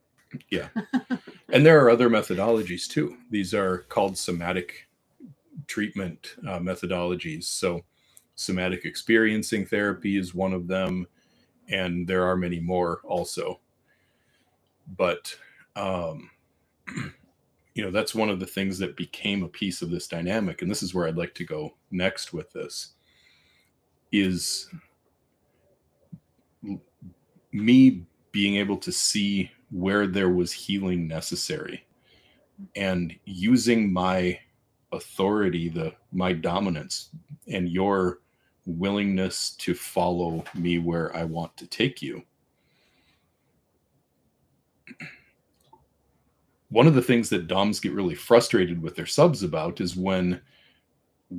Yeah. and there are other methodologies too. These are called somatic treatment uh, methodologies. So somatic experiencing therapy is one of them and there are many more also but um you know that's one of the things that became a piece of this dynamic and this is where i'd like to go next with this is me being able to see where there was healing necessary and using my authority the my dominance and your willingness to follow me where i want to take you one of the things that DOMs get really frustrated with their subs about is when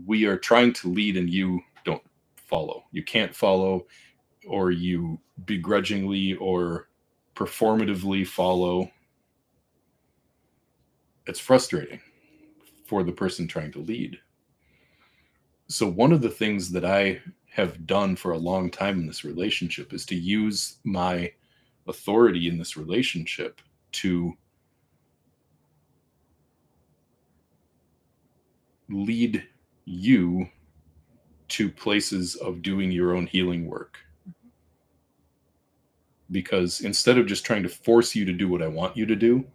we are trying to lead and you don't follow. You can't follow, or you begrudgingly or performatively follow. It's frustrating for the person trying to lead. So, one of the things that I have done for a long time in this relationship is to use my authority in this relationship to lead you to places of doing your own healing work. Mm-hmm. Because instead of just trying to force you to do what I want you to do,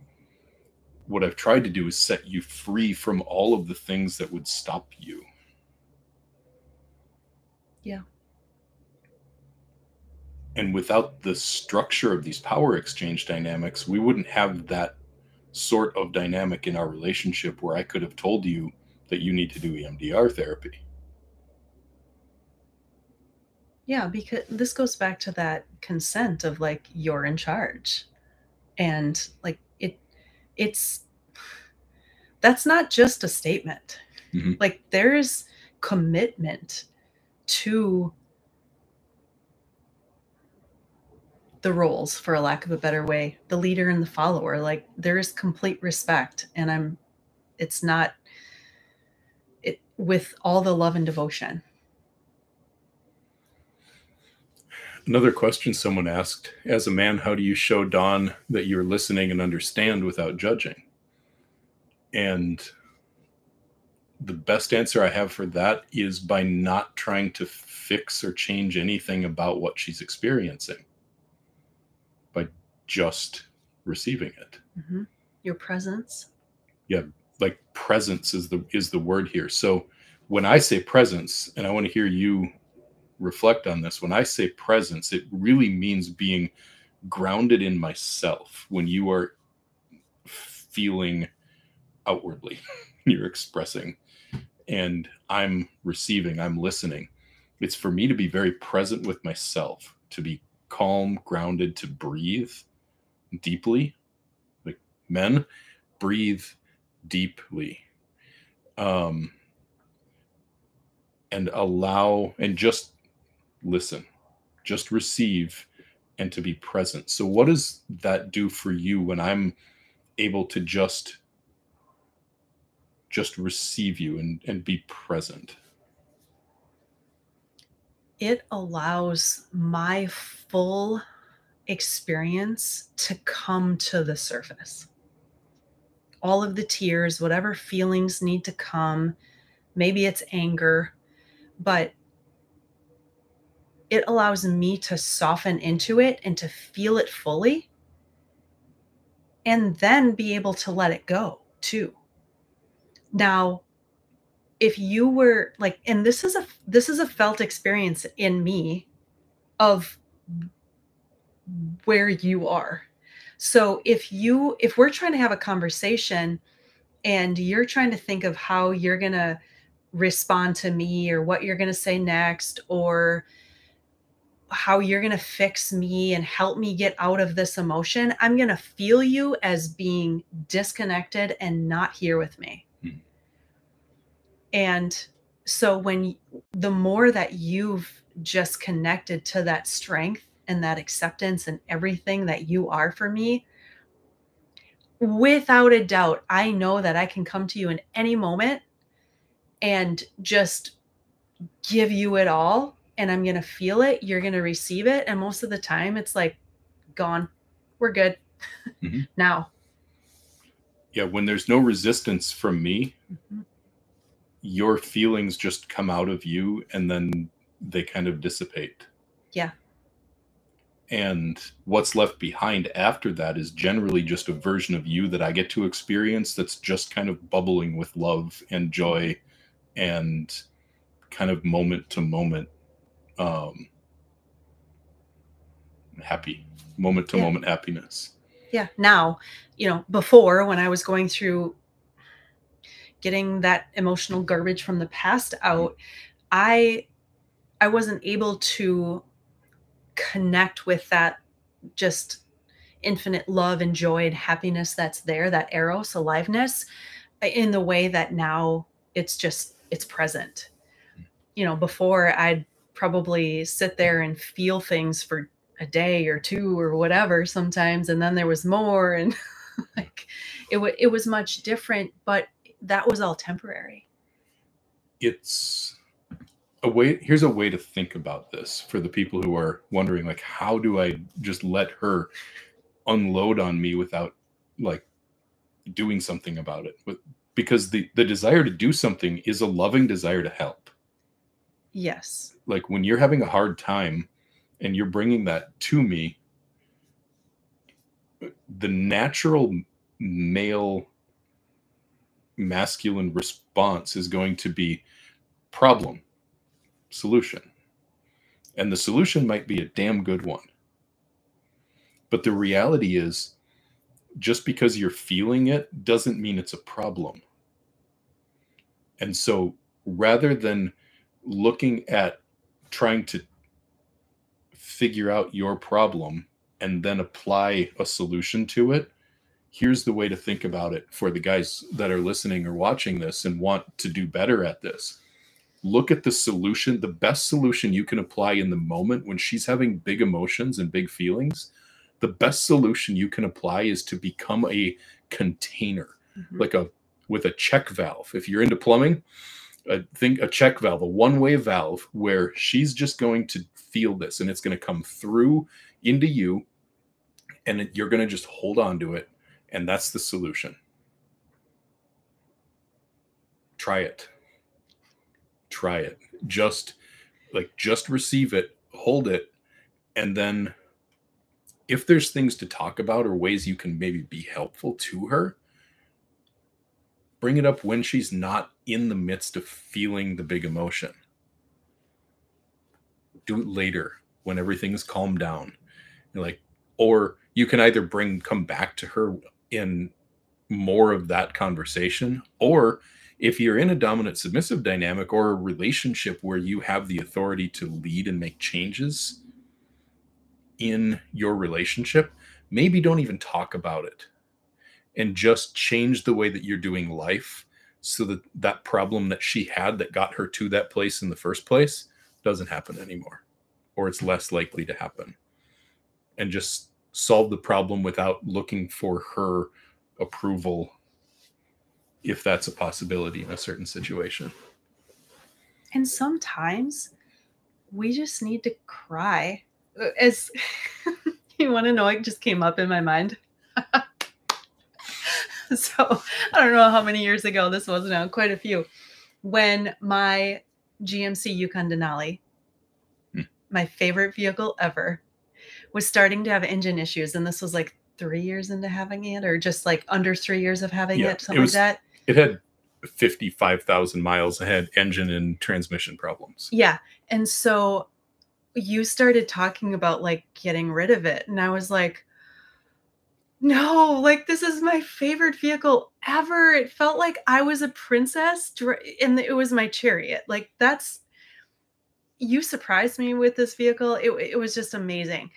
what I've tried to do is set you free from all of the things that would stop you. Yeah. And without the structure of these power exchange dynamics, we wouldn't have that sort of dynamic in our relationship where I could have told you, that you need to do EMDR therapy. Yeah, because this goes back to that consent of like you're in charge. And like it's that's not just a statement. Mm-hmm. Like there's commitment to the roles for a lack of a better way the leader and the follower like there is complete respect and i'm it's not it with all the love and devotion. Another question someone asked As a man, how do you show Dawn that you're listening and understand without judging? And the best answer I have for that is by not trying to fix or change anything about what she's experiencing, by just receiving it. Mm-hmm. Your presence. Yeah, like presence is the is the word here. So when I say presence, and I want to hear you reflect on this, when I say presence, it really means being grounded in myself. When you are feeling outwardly, you're expressing, and I'm receiving, I'm listening. It's for me to be very present with myself, to be calm, grounded, to breathe deeply. Like men, breathe deeply um, and allow and just listen, just receive and to be present. So, what does that do for you when I'm able to just just receive you and, and be present? It allows my full experience to come to the surface all of the tears, whatever feelings need to come. Maybe it's anger, but it allows me to soften into it and to feel it fully and then be able to let it go too. Now, if you were like and this is a this is a felt experience in me of where you are so if you if we're trying to have a conversation and you're trying to think of how you're going to respond to me or what you're going to say next or how you're going to fix me and help me get out of this emotion. I'm going to feel you as being disconnected and not here with me. Mm. And so when the more that you've just connected to that strength and that acceptance and everything that you are for me, without a doubt, I know that I can come to you in any moment and just give you it all and I'm going to feel it. You're going to receive it. And most of the time, it's like, gone. We're good mm-hmm. now. Yeah. When there's no resistance from me, mm-hmm. your feelings just come out of you and then they kind of dissipate. Yeah. And what's left behind after that is generally just a version of you that I get to experience that's just kind of bubbling with love and joy and kind of moment to moment um, happy, moment to moment happiness. Yeah. Now, you know, before when I was going through getting that emotional garbage from the past out, I I wasn't able to connect with that just infinite love and joy and happiness that's there, that eros aliveness in the way that now it's just it's present. You know, before I'd probably sit there and feel things for a day or two or whatever sometimes and then there was more and like it, w- it was much different but that was all temporary. It's a way here's a way to think about this for the people who are wondering like how do i just let her unload on me without like doing something about it? Because the the desire to do something is a loving desire to help. Yes. Like when you're having a hard time and you're bringing that to me, the natural male masculine response is going to be problem, solution. And the solution might be a damn good one. But the reality is, just because you're feeling it doesn't mean it's a problem. And so rather than looking at trying to figure out your problem and then apply a solution to it here's the way to think about it for the guys that are listening or watching this and want to do better at this look at the solution the best solution you can apply in the moment when she's having big emotions and big feelings the best solution you can apply is to become a container mm-hmm. like a with a check valve if you're into plumbing a think a check valve, a one-way valve where she's just going to feel this and it's going to come through into you and you're going to just hold on to it and that's the solution. Try it. Try it. Just like just receive it, hold it and then if there's things to talk about or ways you can maybe be helpful to her, bring it up when she's not in the midst of feeling the big emotion. Do it later when everything's calmed down. like, or you can either bring come back to her in more of that conversation, or if you're in a dominant submissive dynamic or a relationship where you have the authority to lead and make changes in your relationship, maybe don't even talk about it and just change the way that you're doing life so that that problem that she had that got her to that place in the first place doesn't happen anymore or it's less likely to happen. And just solve the problem without looking for her approval if that's a possibility in a certain situation. And sometimes we just need to cry. Uh, as you want to know it just came up in my mind so I don't know how many years ago this was now, quite a few, when my GMC Yukon Denali, hmm. my favorite vehicle ever, was starting to have engine issues. And this was like three years into having it, or just like under three years of having yeah, it, something it was, like that. It had 55,000 miles ahead engine and transmission problems. Yeah. And so you started talking about like getting rid of it. And I was like, no, like this is my favorite vehicle ever. It felt like I was a princess and it was my chariot. Like that's you surprised me with this vehicle. It, it was just amazing.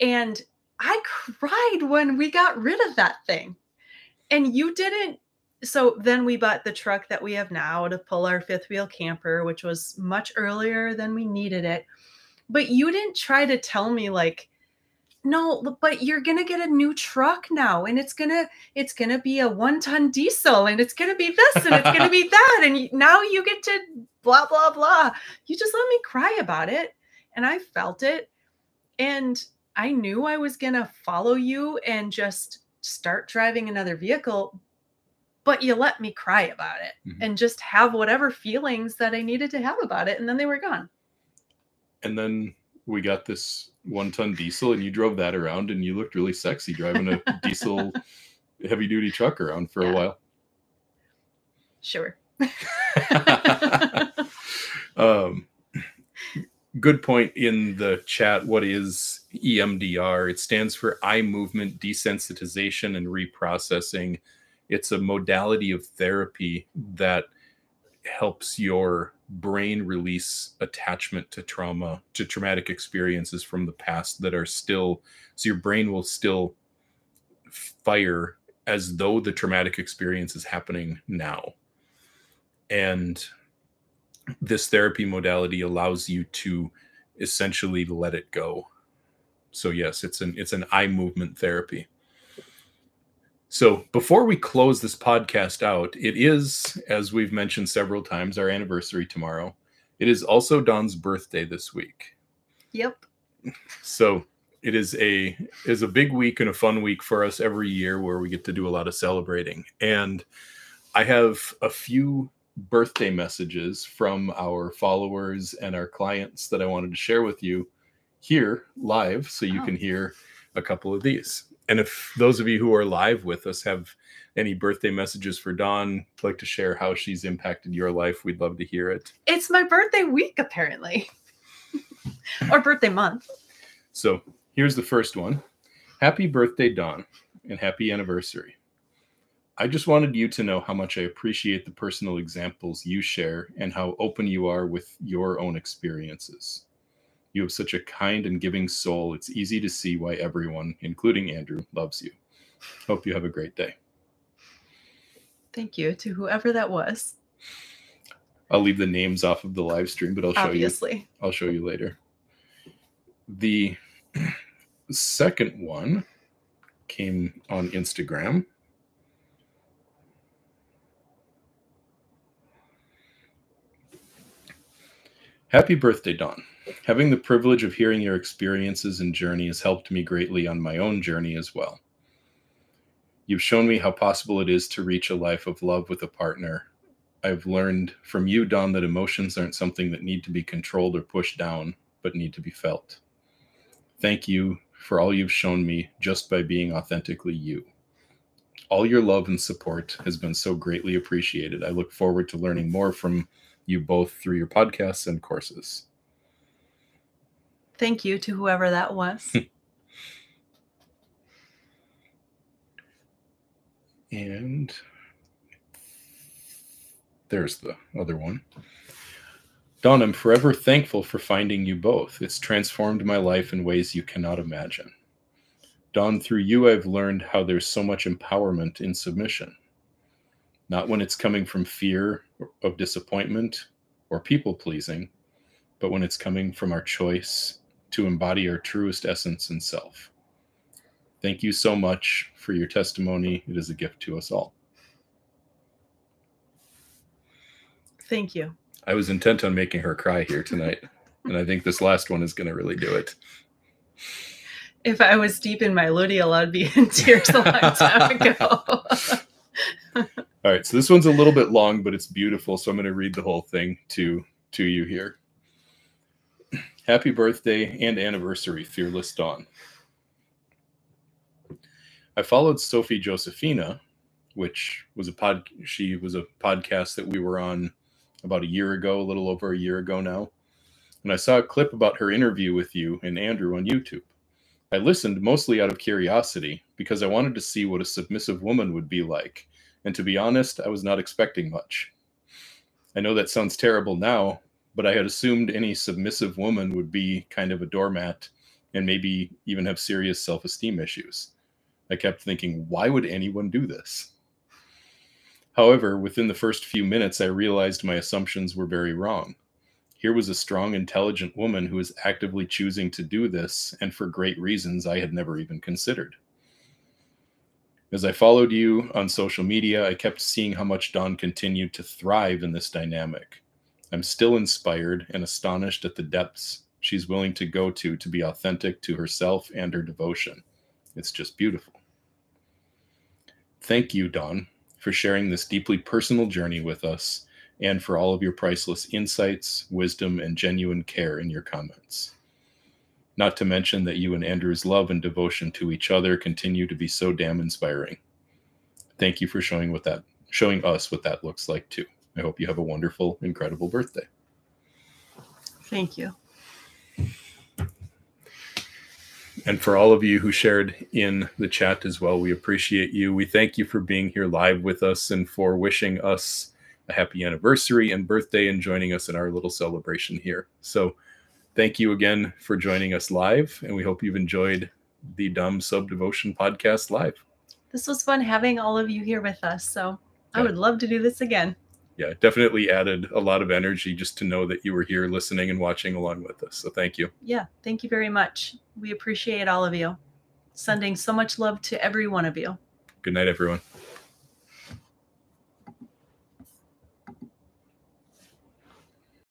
And I cried when we got rid of that thing. And you didn't. So then we bought the truck that we have now to pull our fifth wheel camper, which was much earlier than we needed it. But you didn't try to tell me, like, no but you're gonna get a new truck now and it's gonna it's gonna be a one ton diesel and it's gonna be this and it's gonna be that and now you get to blah blah blah you just let me cry about it and i felt it and i knew i was gonna follow you and just start driving another vehicle but you let me cry about it mm-hmm. and just have whatever feelings that i needed to have about it and then they were gone and then we got this one ton diesel and you drove that around and you looked really sexy driving a diesel heavy duty truck around for yeah. a while. Sure. um, good point in the chat. What is EMDR? It stands for eye movement desensitization and reprocessing. It's a modality of therapy that helps your brain release attachment to trauma to traumatic experiences from the past that are still so your brain will still fire as though the traumatic experience is happening now. And this therapy modality allows you to essentially let it go. So yes it's an it's an eye movement therapy so before we close this podcast out, it is, as we've mentioned several times, our anniversary tomorrow. It is also Dawn's birthday this week. Yep. So it is a is a big week and a fun week for us every year where we get to do a lot of celebrating. And I have a few birthday messages from our followers and our clients that I wanted to share with you here live so you oh. can hear a couple of these. And if those of you who are live with us have any birthday messages for Dawn, like to share how she's impacted your life, we'd love to hear it. It's my birthday week, apparently, or birthday month. So here's the first one Happy birthday, Dawn, and happy anniversary. I just wanted you to know how much I appreciate the personal examples you share and how open you are with your own experiences. You have such a kind and giving soul. It's easy to see why everyone, including Andrew, loves you. Hope you have a great day. Thank you to whoever that was. I'll leave the names off of the live stream, but I'll show Obviously. you. I'll show you later. The second one came on Instagram. Happy birthday, Dawn. Having the privilege of hearing your experiences and journey has helped me greatly on my own journey as well. You've shown me how possible it is to reach a life of love with a partner. I've learned from you, Dawn, that emotions aren't something that need to be controlled or pushed down, but need to be felt. Thank you for all you've shown me just by being authentically you. All your love and support has been so greatly appreciated. I look forward to learning more from you both through your podcasts and courses. Thank you to whoever that was. and there's the other one. Dawn, I'm forever thankful for finding you both. It's transformed my life in ways you cannot imagine. Dawn, through you, I've learned how there's so much empowerment in submission. Not when it's coming from fear of disappointment or people pleasing, but when it's coming from our choice to embody our truest essence and self. Thank you so much for your testimony. It is a gift to us all. Thank you. I was intent on making her cry here tonight, and I think this last one is going to really do it. If I was deep in my luteal, I'd be in tears a long time ago. All right, so this one's a little bit long, but it's beautiful. So I'm going to read the whole thing to to you here. Happy birthday and anniversary, Fearless Dawn. I followed Sophie Josephina, which was a pod she was a podcast that we were on about a year ago, a little over a year ago now. And I saw a clip about her interview with you and Andrew on YouTube. I listened mostly out of curiosity because I wanted to see what a submissive woman would be like. And to be honest, I was not expecting much. I know that sounds terrible now, but I had assumed any submissive woman would be kind of a doormat and maybe even have serious self esteem issues. I kept thinking, why would anyone do this? However, within the first few minutes, I realized my assumptions were very wrong. Here was a strong, intelligent woman who was actively choosing to do this, and for great reasons I had never even considered. As I followed you on social media, I kept seeing how much Dawn continued to thrive in this dynamic. I'm still inspired and astonished at the depths she's willing to go to to be authentic to herself and her devotion. It's just beautiful. Thank you, Dawn, for sharing this deeply personal journey with us and for all of your priceless insights, wisdom, and genuine care in your comments. Not to mention that you and Andrew's love and devotion to each other continue to be so damn inspiring. Thank you for showing what that showing us what that looks like too. I hope you have a wonderful, incredible birthday. Thank you. And for all of you who shared in the chat as well, we appreciate you. We thank you for being here live with us and for wishing us a happy anniversary and birthday and joining us in our little celebration here. So, thank you again for joining us live, and we hope you've enjoyed the Dom Sub Devotion podcast live. This was fun having all of you here with us. So, I would love to do this again. Yeah, definitely added a lot of energy just to know that you were here listening and watching along with us. So, thank you. Yeah, thank you very much. We appreciate all of you. Sending so much love to every one of you. Good night, everyone.